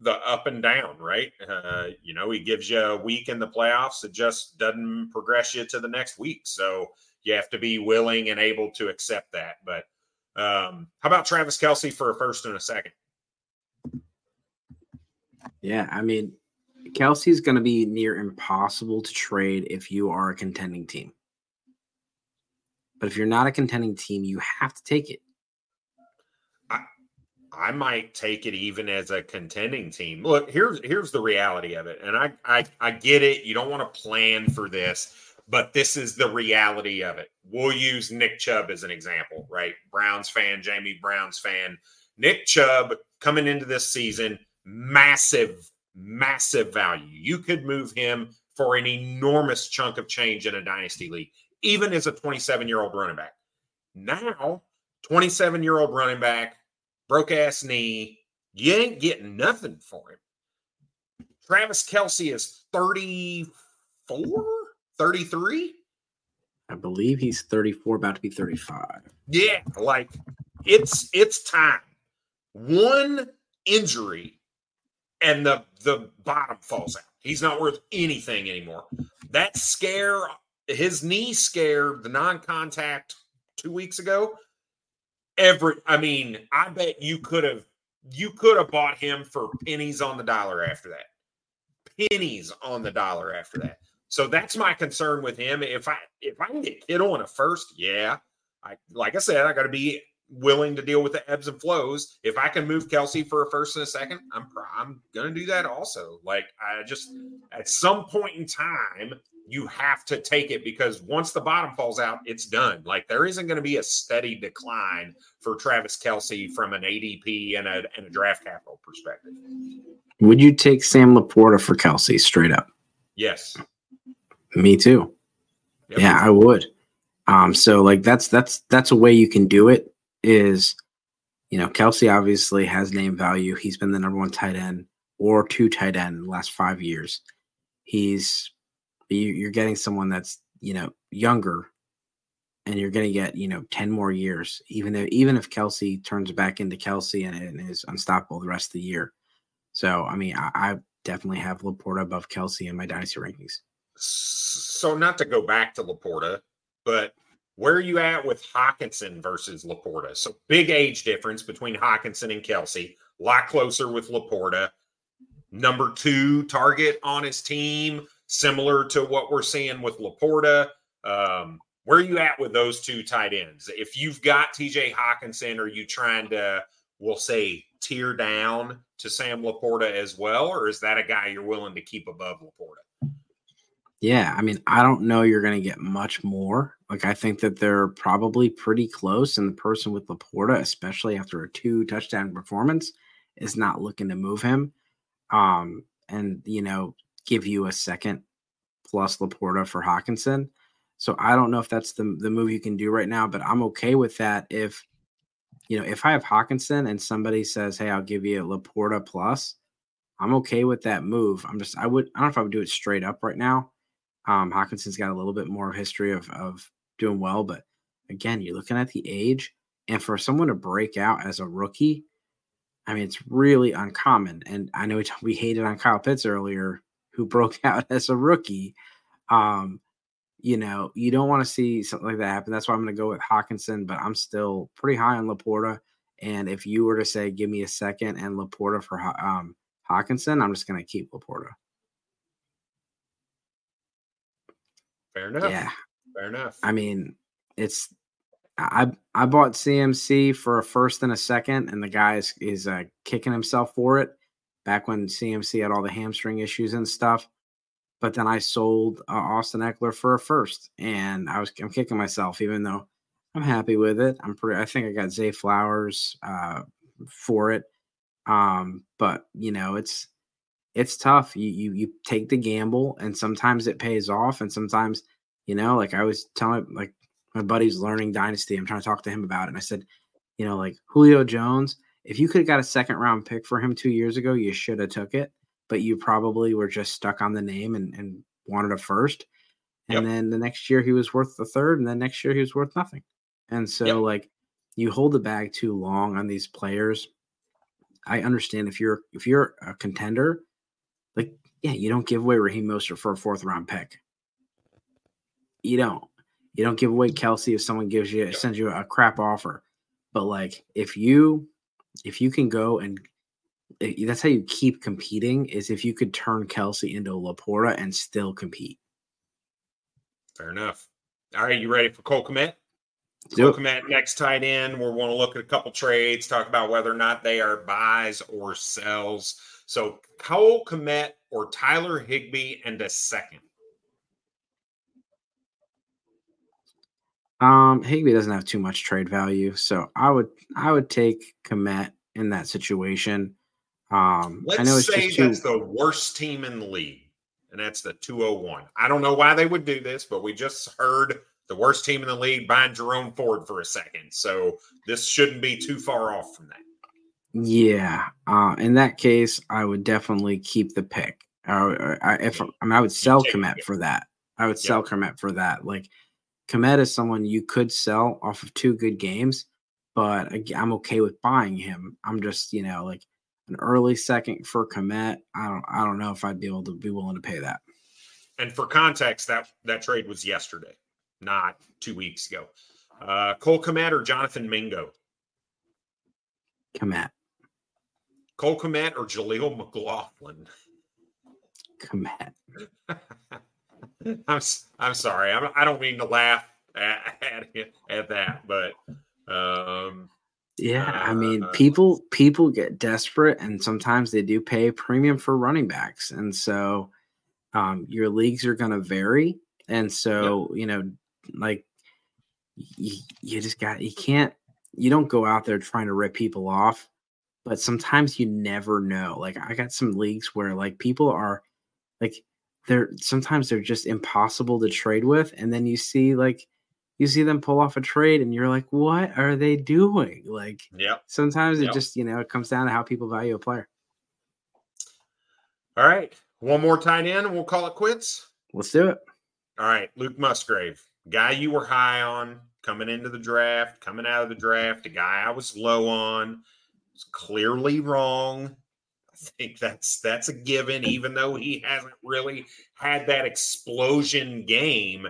The up and down, right? Uh, you know, he gives you a week in the playoffs. It just doesn't progress you to the next week. So you have to be willing and able to accept that. But um, how about Travis Kelce for a first and a second? Yeah, I mean, Kelce's going to be near impossible to trade if you are a contending team. But if you're not a contending team, you have to take it. I, might take it even as a contending team. Look, here's here's the reality of it, and I I, I get it. You don't want to plan for this, but this is the reality of it. We'll use Nick Chubb as an example, right? Browns fan, Jamie Browns fan. Nick Chubb coming into this season, massive, massive value. You could move him for an enormous chunk of change in a dynasty league even as a 27 year old running back. Now, 27 year old running back, broke ass knee, you ain't getting nothing for him. Travis Kelce is 34, 33. I believe he's 34, about to be 35. Yeah, like it's it's time. One injury and the the bottom falls out. He's not worth anything anymore. That scare his knee scare, the non-contact two weeks ago. Every, I mean, I bet you could have you could have bought him for pennies on the dollar after that. Pennies on the dollar after that. So that's my concern with him. If I if I can get Kittle in a first, yeah. I like I said, I got to be willing to deal with the ebbs and flows. If I can move Kelce for a first and a second, I'm I'm gonna do that also. Like I just at some point in time, you have to take it because once the bottom falls out, it's done. Like there isn't going to be a steady decline for Travis Kelce from an ADP and a, and a draft capital perspective. Would you take Sam LaPorta for Kelce straight up? Yes. Me too. Yep. Yeah, I would. Um, so like that's that's that's a way you can do it is you know, Kelce obviously has name value. He's been the number one tight end or two tight end in the last five years. He's you, are getting someone that's you know younger, and you're going to get you know ten more years. Even though even if Kelce turns back into Kelce and, and is unstoppable the rest of the year. So I mean, I, I definitely have LaPorta above Kelce in my dynasty rankings. So not to go back to LaPorta, but where are you at with Hockenson versus LaPorta? So big age difference between Hockenson and Kelce. A lot closer with LaPorta. Number two target on his team similar to what we're seeing with LaPorta. Um, where are you at with those two tight ends? If you've got TJ Hockenson, are you trying to, we'll say, tear down to Sam LaPorta as well? Or is that a guy you're willing to keep above LaPorta? Yeah, I mean, I don't know you're going to get much more. Like, I think that they're probably pretty close, and the person with LaPorta, especially after a two touchdown performance, is not looking to move him. Um, and you know, give you a second plus LaPorta for Hockenson. So I don't know if that's the the move you can do right now, but I'm okay with that if you know, if I have Hockenson and somebody says, "Hey, I'll give you a LaPorta plus," I'm okay with that move. I'm just I would I don't know if I would do it straight up right now. Um, Hockenson's got a little bit more history of of doing well, but again, you're looking at the age, and for someone to break out as a rookie, I mean, it's really uncommon. And I know we, we hated on Kyle Pitts earlier who broke out as a rookie. Um, you know, you don't want to see something like that happen. That's why I'm going to go with Hockenson, but I'm still pretty high on LaPorta. And if you were to say, give me a second and LaPorta for um, Hockenson, I'm just going to keep LaPorta. Fair enough. Yeah. Fair enough. I mean, it's I I bought CMC for a first and a second, and the guy is, is uh, kicking himself for it back when CMC had all the hamstring issues and stuff. But then I sold uh, Austin Ekeler for a first, and I was I'm kicking myself, even though I'm happy with it. I'm pretty. I think I got Zay Flowers uh, for it, um, but you know it's it's tough. You you you take the gamble, and sometimes it pays off, and sometimes you know, like I was telling like my buddy's learning Dynasty. I'm trying to talk to him about it, and I said, you know, like Julio Jones if you could have got a second round pick for him two years ago, you should have took it, but you probably were just stuck on the name and, and wanted a first. And Yep. then the next year he was worth the third, and then next year he was worth nothing. And so, Yep. like, you hold the bag too long on these players. I understand if you're if you're a contender, like, yeah, you don't give away Raheem Mostert for a fourth round pick. You don't. You don't give away mm-hmm. Kelce if someone gives you sends you a crap offer. But like, if you if you can go and eh, that's how you keep competing is if you could turn Kelce into a Laporta and still compete. Fair enough. All right, you ready for Cole Kmet? Cole. Kmet next tight end. We want to look at a couple trades, talk about whether or not they are buys or sells. So Cole Kmet or Tyler Higbee and a second. Um, Higbee doesn't have too much trade value, so I would I would take Kmet in that situation. Um, Let's I know it's say just too, that's the worst team in the league, and that's the 201. I don't know why they would do this, but we just heard the worst team in the league buying Jerome Ford for a second. So this shouldn't be too far off from that. yeah. Uh, in that case, I would definitely keep the pick. Uh, I, if I mean, I would sell Kmet for that. I would sell Kmet for that. Like Kmet is someone you could sell off of two good games, but I'm okay with buying him. I'm just you know like an early second for Kmet. I don't I don't know if I'd be able to be willing to pay that. And for context, that that trade was yesterday, not two weeks ago. Uh, Cole Kmet or Jonathan Mingo? Kmet, Cole Kmet or Jaleel McLaughlin? Kmet. I'm I'm sorry. I'm, I don't mean to laugh at, at, at that, but um, Yeah, I mean, Uh, people people get desperate, and sometimes they do pay a premium for running backs, and so um, your leagues are going to vary, and so you know, like you, you just got you can't you don't go out there trying to rip people off, but sometimes you never know. Like I got some leagues where like people are like they're sometimes they're just impossible to trade with, and then you see like you see them pull off a trade and you're like what are they doing like yeah sometimes it Yep. just you know it comes down to how people value a player All right. One more tight end and we'll call it quits. let's do it All right. Luke Musgrave, guy you were high on coming into the draft, coming out of the draft, a guy I was low on. Was clearly wrong. Think that's that's a given, even though he hasn't really had that explosion game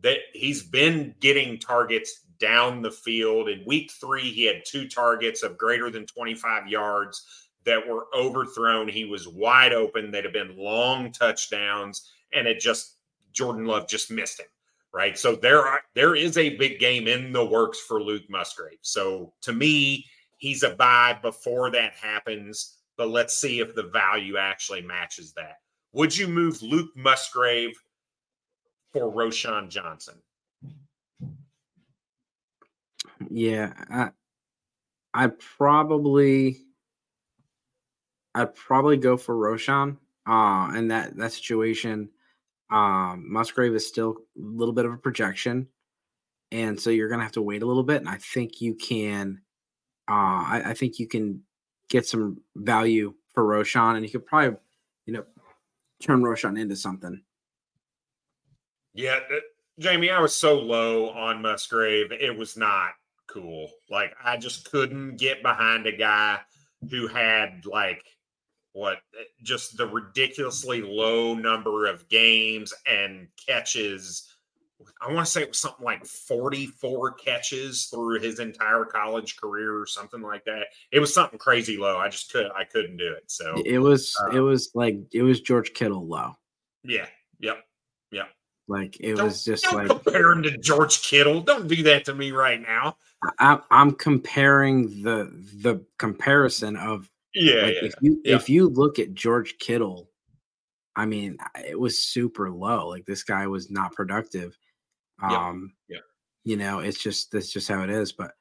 that he's been getting targets down the field. In week three, he had two targets of greater than 25 yards that were overthrown. He was wide open. They'd have been long touchdowns, and it just Jordan Love just missed him. Right. So there are there is a big game in the works for Luke Musgrave. So to me, he's a buy before that happens. But let's see if the value actually matches that. Would you move Luke Musgrave for Roschon Johnson? yeah i i probably i'd probably go for roschon uh in that that situation um musgrave is still a little bit of a projection and so you're gonna have to wait a little bit and i think you can uh i, I think you can get some value for roschon and you could probably you know turn roschon into something Yeah, Jamie, I was so low on Musgrave. It was not cool. Like I just couldn't get behind a guy who had like what eh, just the ridiculously low number of games and catches. I want to say it was something like 44 catches through his entire college career or something like that. It was something crazy low. I just could I couldn't do it. So it was it uh, was like it was george kittle low yeah, yep. Yep. Like it Don't- was just Don't like compare him to George Kittle. Don't do that to me right now. I, I'm comparing the the comparison of Yeah, like yeah. if you yeah. if you look at George Kittle, I mean it was super low. Like this guy was not productive. Um, Yep. you know, it's just that's just how it is. But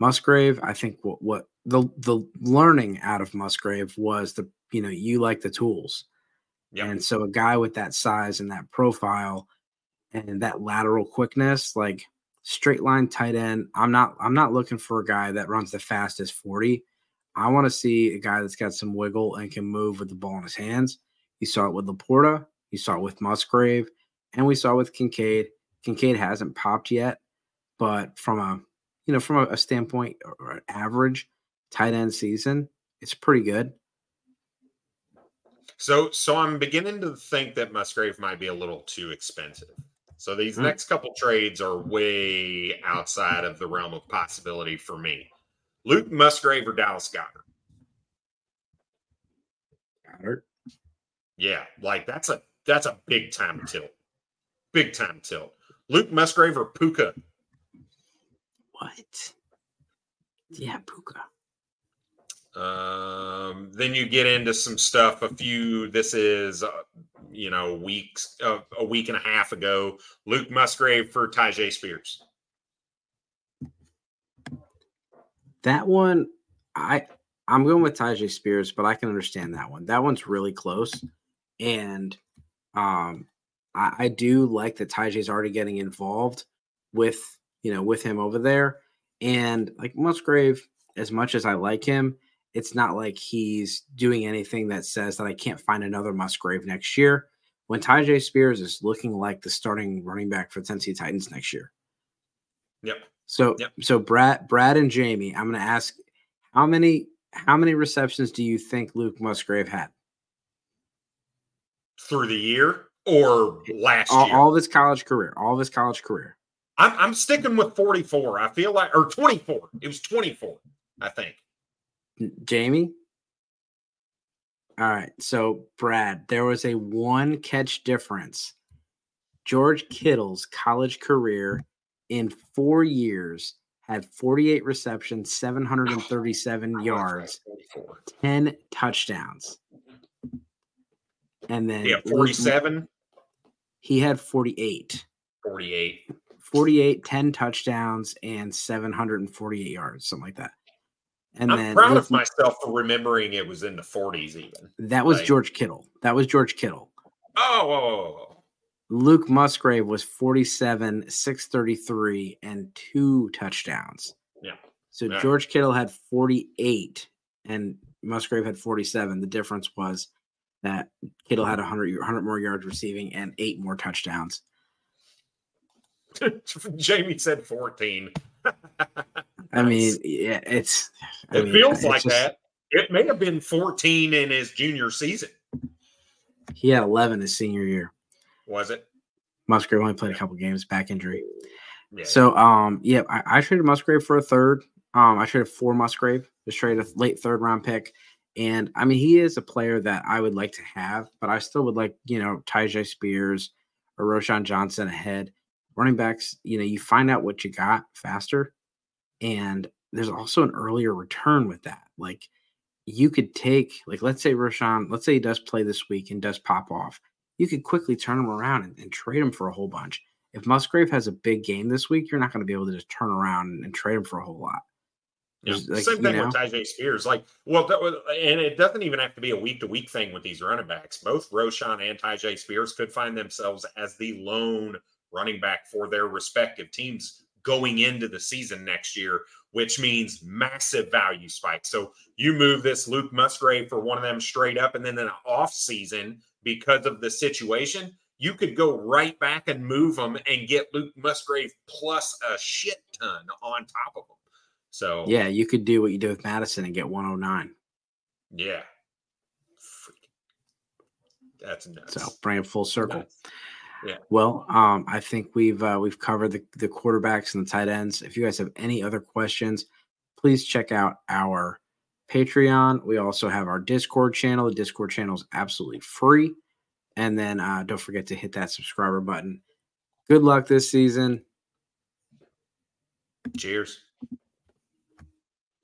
Musgrave, I think what what the the learning out of Musgrave was the you know you like the tools, Yep. and so a guy with that size and that profile and that lateral quickness, like straight line tight end. I'm not I'm not looking for a guy that runs the fastest 40. I want to see a guy that's got some wiggle and can move with the ball in his hands. You saw it with Laporta, you saw it with Musgrave, and we saw it with Kincaid. Kincaid hasn't popped yet, but from a you know from a, a standpoint or an average tight end season, it's pretty good. So, so I'm beginning to think that Musgrave might be a little too expensive. So these mm. next couple trades are way outside of the realm of possibility for me. Luke Musgrave or Dallas Goedert? Goedert. Yeah, like that's a that's a big time tilt. Big time tilt. Luke Musgrave or Puka? What? Yeah, Puka. Um, then you get into some stuff. A few. This is, uh, you know, weeks, uh, a week and a half ago. Luke Musgrave for Tyjae Spears. That one, I I'm going with Tyjae Spears, but I can understand that one. That one's really close, and um, I, I do like that Tyjae's already getting involved with you know with him over there, and like Musgrave. As much as I like him, it's not like he's doing anything that says that I can't find another Musgrave next year. When Tyjae Spears is looking like the starting running back for the Tennessee Titans next year. Yep. So yep. so Brad Brad and Jamie, I'm going to ask how many how many receptions do you think Luke Musgrave had through the year or last all, year? All of his college career. All of his college career. I'm I'm sticking with 44. I feel like or 24. It was 24, I think. Jamie? All right. So, Brad, there was a one catch difference. George Kittle's college career in four years had 48 receptions, 737 yards, 10 touchdowns. And then yeah, 47. He had 48. 48. 48, 10 touchdowns, and 748 yards, something like that. And then I'm then proud of myself for remembering it was in the 40s, even. That was like, George Kittle. That was George Kittle. Oh, whoa, whoa, whoa. Luke Musgrave was 47, 633, and two touchdowns. Yeah. So yeah. George Kittle had 48 and Musgrave had 47. The difference was that Kittle had 100, 100 more yards receiving and eight more touchdowns. Jamie said 14. I mean, yeah, it's. I it mean, feels it's like just, that. It may have been 14 in his junior season. He had 11 his senior year. Was it? Musgrave only played a couple games, back injury. Yeah. So, um, yeah, I, I, traded Musgrave for a third. Um, I traded for Musgrave, just traded a late third round pick. And I mean, he is a player that I would like to have, but I still would like, you know, Tyjae Spears or Roschon Johnson ahead. Running backs, you know, you find out what you got faster. And there's also an earlier return with that. Like you could take, like, let's say Roschon, let's say he does play this week and does pop off. You could quickly turn him around and, and trade him for a whole bunch. If Musgrave has a big game this week, you're not going to be able to just turn around and, and trade him for a whole lot. Yeah. Like, Same thing know? with Tyjae Spears. Like, well, was, and it doesn't even have to be a week to week thing with these running backs. Both Roschon and Tyjae Spears could find themselves as the lone running back for their respective teams going into the season next year, which means massive value spike. So you move this Luke Musgrave for one of them straight up, and then an off season because of the situation, you could go right back and move them and get Luke Musgrave plus a shit ton on top of them. So yeah, you could do what you did with Mattison and get 109. Yeah. That's nuts. So bring it full circle. Nuts. Yeah. Well, um, I think we've uh, we've covered the, the quarterbacks and the tight ends. If you guys have any other questions, please check out our Patreon. We also have our Discord channel. The Discord channel is absolutely free. And then uh, don't forget to hit that subscriber button. Good luck this season. Cheers.